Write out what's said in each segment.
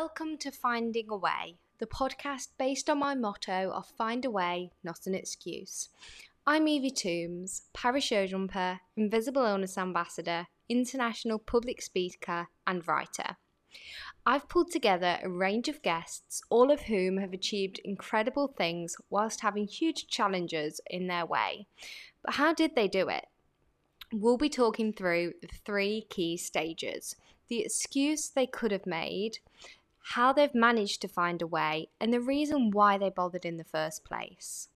Welcome to Finding a Way, the podcast based on my motto of find a way, not an excuse. I'm Evie Toombs, para show jumper, invisible illness ambassador, international public speaker, and writer. I've pulled together a range of guests, all of whom have achieved incredible things whilst having huge challenges in their way. But how did they do it? We'll be talking through the three key stages the excuse they could have made, how they've managed to find a way, and the reason why they bothered in the first place.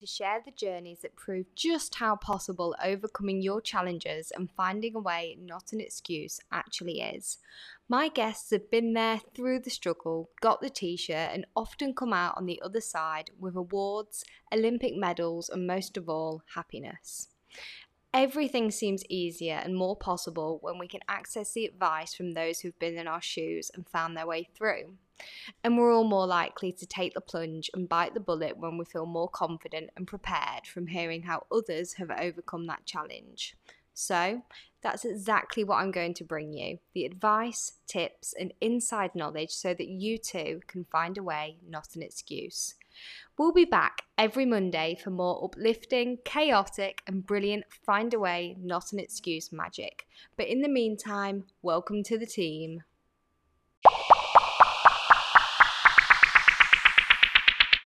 To share the journeys that prove just how possible overcoming your challenges and finding a way, not an excuse, actually is. My guests have been there through the struggle, got the t shirt, and often come out on the other side with awards, Olympic medals, and most of all, happiness. Everything seems easier and more possible when we can access the advice from those who've been in our shoes and found their way through. And we're all more likely to take the plunge and bite the bullet when we feel more confident and prepared from hearing how others have overcome that challenge. So, that's exactly what I'm going to bring you the advice, tips, and inside knowledge so that you too can find a way, not an excuse. We'll be back every Monday for more uplifting, chaotic, and brilliant find a way, not an excuse magic. But in the meantime, welcome to the team.